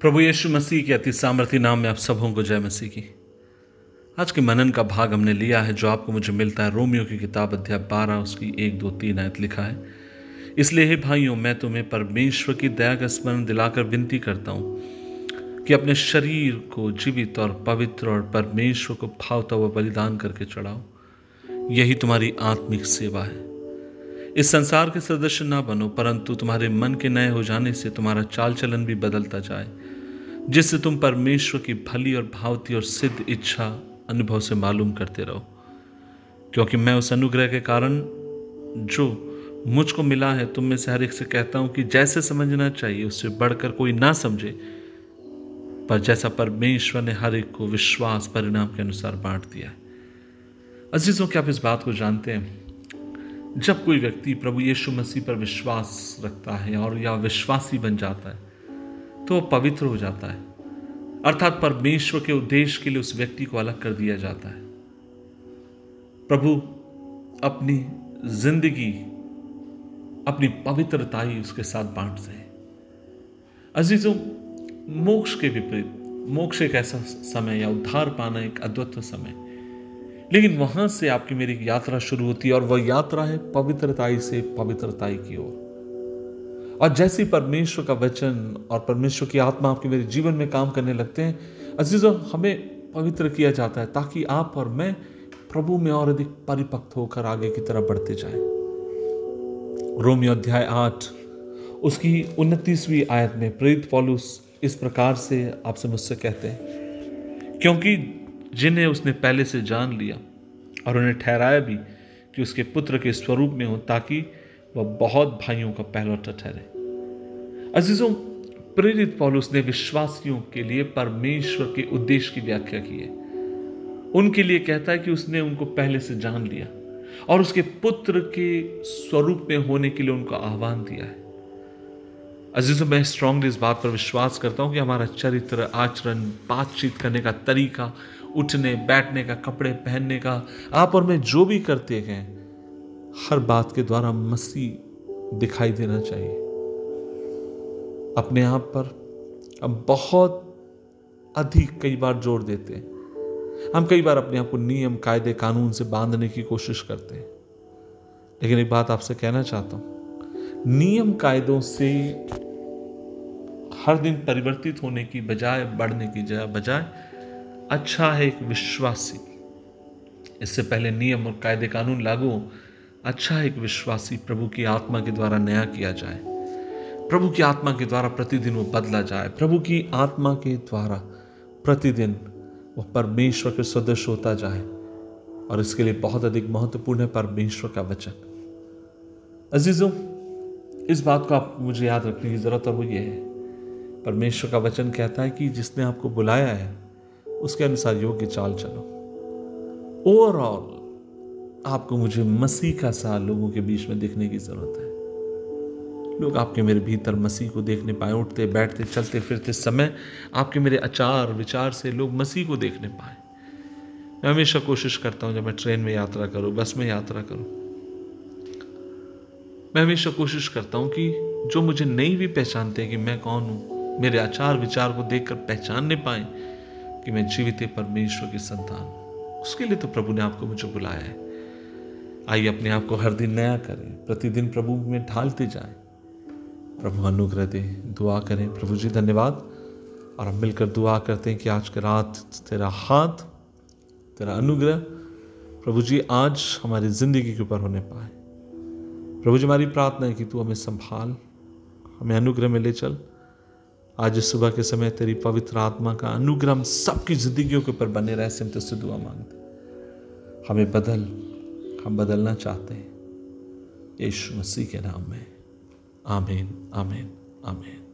प्रभु यीशु मसीह के अति सामर्थ्य नाम में आप सबों को जय मसीह की। आज के मनन का भाग हमने लिया है, जो आपको मुझे मिलता है। रोमियो की किताब अध्याय बारह, उसकी एक, दो, तीन आयत लिखा है। इसलिए हे भाइयों, मैं तुम्हें परमेश्वर की दया का स्मरण दिलाकर विनती करता हूँ कि अपने शरीर को जीवित और पवित्र और परमेश्वर को भावता हुआ बलिदान करके चढ़ाओ। यही तुम्हारी आत्मिक सेवा है। इस संसार के सदस्य ना बनो, परंतु तुम्हारे मन के नए हो जाने से तुम्हारा चाल चलन भी बदलता जाए। जिससे तुम परमेश्वर की भली और भावती और सिद्ध इच्छा अनुभव से मालूम करते रहो। क्योंकि मैं उस अनुग्रह के कारण जो मुझको मिला है, तुम में से हर एक से कहता हूँ कि जैसे समझना चाहिए, उससे बढ़कर कोई ना समझे। पर जैसा परमेश्वर ने हर एक को विश्वास परिणाम के अनुसार बांट दिया है। अजीजों, क्या आप इस बात को जानते हैं? जब कोई व्यक्ति प्रभु यीशु मसीह पर विश्वास रखता है और या विश्वासी बन जाता है तो वह पवित्र हो जाता है। अर्थात परमेश्वर के उद्देश्य के लिए उस व्यक्ति को अलग कर दिया जाता है। प्रभु, अपनी ज़िंदगी, अपनी पवित्रताई उसके साथ बांटते हैं अजीजों, मोक्ष के विपरीत, मोक्ष एक ऐसा समय या उद्धार पाना एक अद्वित समय। लेकिन वहाँ से आपकी मेरी यात्रा शुरू होती है और वह यात्रा है पवित्रताई से पवित्रताई की ओर। और जैसे ही परमेश्वर का वचन और परमेश्वर की आत्मा आपके मेरे जीवन में काम करने लगते हैं, अजीजों, हमें पवित्र किया जाता है ताकि आप और मैं प्रभु में और अधिक परिपक्व होकर आगे की तरफ़ बढ़ते जाए। रोमियो अध्याय आठ, उसकी उनतीसवीं आयत में प्रेरित पॉलुस इस प्रकार से आपसे मुझसे कहते हैं, क्योंकि जिन्हें उसने पहले से जान लिया और उन्हें ठहराया भी कि उसके पुत्र के स्वरूप में हो ताकि वह बहुत भाइयों का पहलौटा ठहरे अजीजों, प्रेरित पौलुस ने विश्वासियों के लिए परमेश्वर के उद्देश्य की व्याख्या की है। उनके लिए कहता है कि उसने उनको पहले से जान लिया और उसके पुत्र के स्वरूप में होने के लिए उनको आह्वान दिया है। अजीजों, मैं स्ट्रांगली इस बात पर विश्वास करता हूँ कि हमारा चरित्र, आचरण, बातचीत करने का तरीका, उठने, बैठने का, कपड़े पहनने का, आप और मैं जो भी करते हैं हर बात के द्वारा मसीह दिखाई देना चाहिए। अपने आप पर हम बहुत अधिक कई बार ज़ोर देते हैं। हम कई बार अपने आप को नियम, कायदे, कानून से बांधने की कोशिश करते हैं। लेकिन एक बात आपसे कहना चाहता हूँ, नियम, कायदों से हर दिन परिवर्तित होने की बजाय, बढ़ने की बजाय अच्छा है एक विश्वासी। इससे पहले नियम और कायदे, कानून लागू अच्छा एक विश्वासी प्रभु की आत्मा के द्वारा नया किया जाए। प्रभु की आत्मा के द्वारा प्रतिदिन वो बदला जाए। प्रभु की आत्मा के द्वारा प्रतिदिन वो परमेश्वर के सदस्य होता जाए। और इसके लिए बहुत अधिक महत्वपूर्ण है परमेश्वर का वचन। अजीजों, इस बात को आप मुझे याद रखने की ज़रूरत है वो ये है। परमेश्वर का वचन कहता है कि जिसने आपको बुलाया है, उसके अनुसार योग्य चाल चलो। ओवरऑल आपको मुझे मसीह का सा लोगों के बीच में देखने की ज़रूरत है। लोग आपके मेरे भीतर मसीह को देखने पाए, उठते, बैठते, चलते, फिरते समय आपके मेरे आचार विचार से लोग मसीह को देखने पाए। मैं हमेशा कोशिश करता हूँ जब मैं ट्रेन में यात्रा करूँ, बस में यात्रा करूँ, मैं हमेशा कोशिश करता हूँ कि जो मुझे नहीं भी पहचानते कि मैं कौन हूँ, मेरे आचार विचार को देखकर पहचानने पाए कि मैं जीवित परमेश्वर की संतान उसके लिए तो प्रभु ने आपको मुझे बुलाया है। आइए अपने आप को हर दिन नया करें। प्रतिदिन प्रभु में ढालते जाएँ। प्रभु, अनुग्रह दे, दुआ करें। प्रभु जी, धन्यवाद। और हम मिलकर दुआ करते हैं कि आज की रात तेरा हाथ, तेरा अनुग्रह प्रभु जी आज हमारी ज़िंदगी के ऊपर होने पाए। प्रभु जी, हमारी प्रार्थना है कि तू हमें संभाल, हमें अनुग्रह में ले चल। आज सुबह के समय तेरी पवित्र आत्मा का अनुग्रह हम सबकी जिंदगियों के ऊपर बने रहे, से हम तुझसे दुआ मांगते हमें बदल हम बदलना चाहते हैं। यीशु मसीह के नाम में। आमीन आमीन आमीन।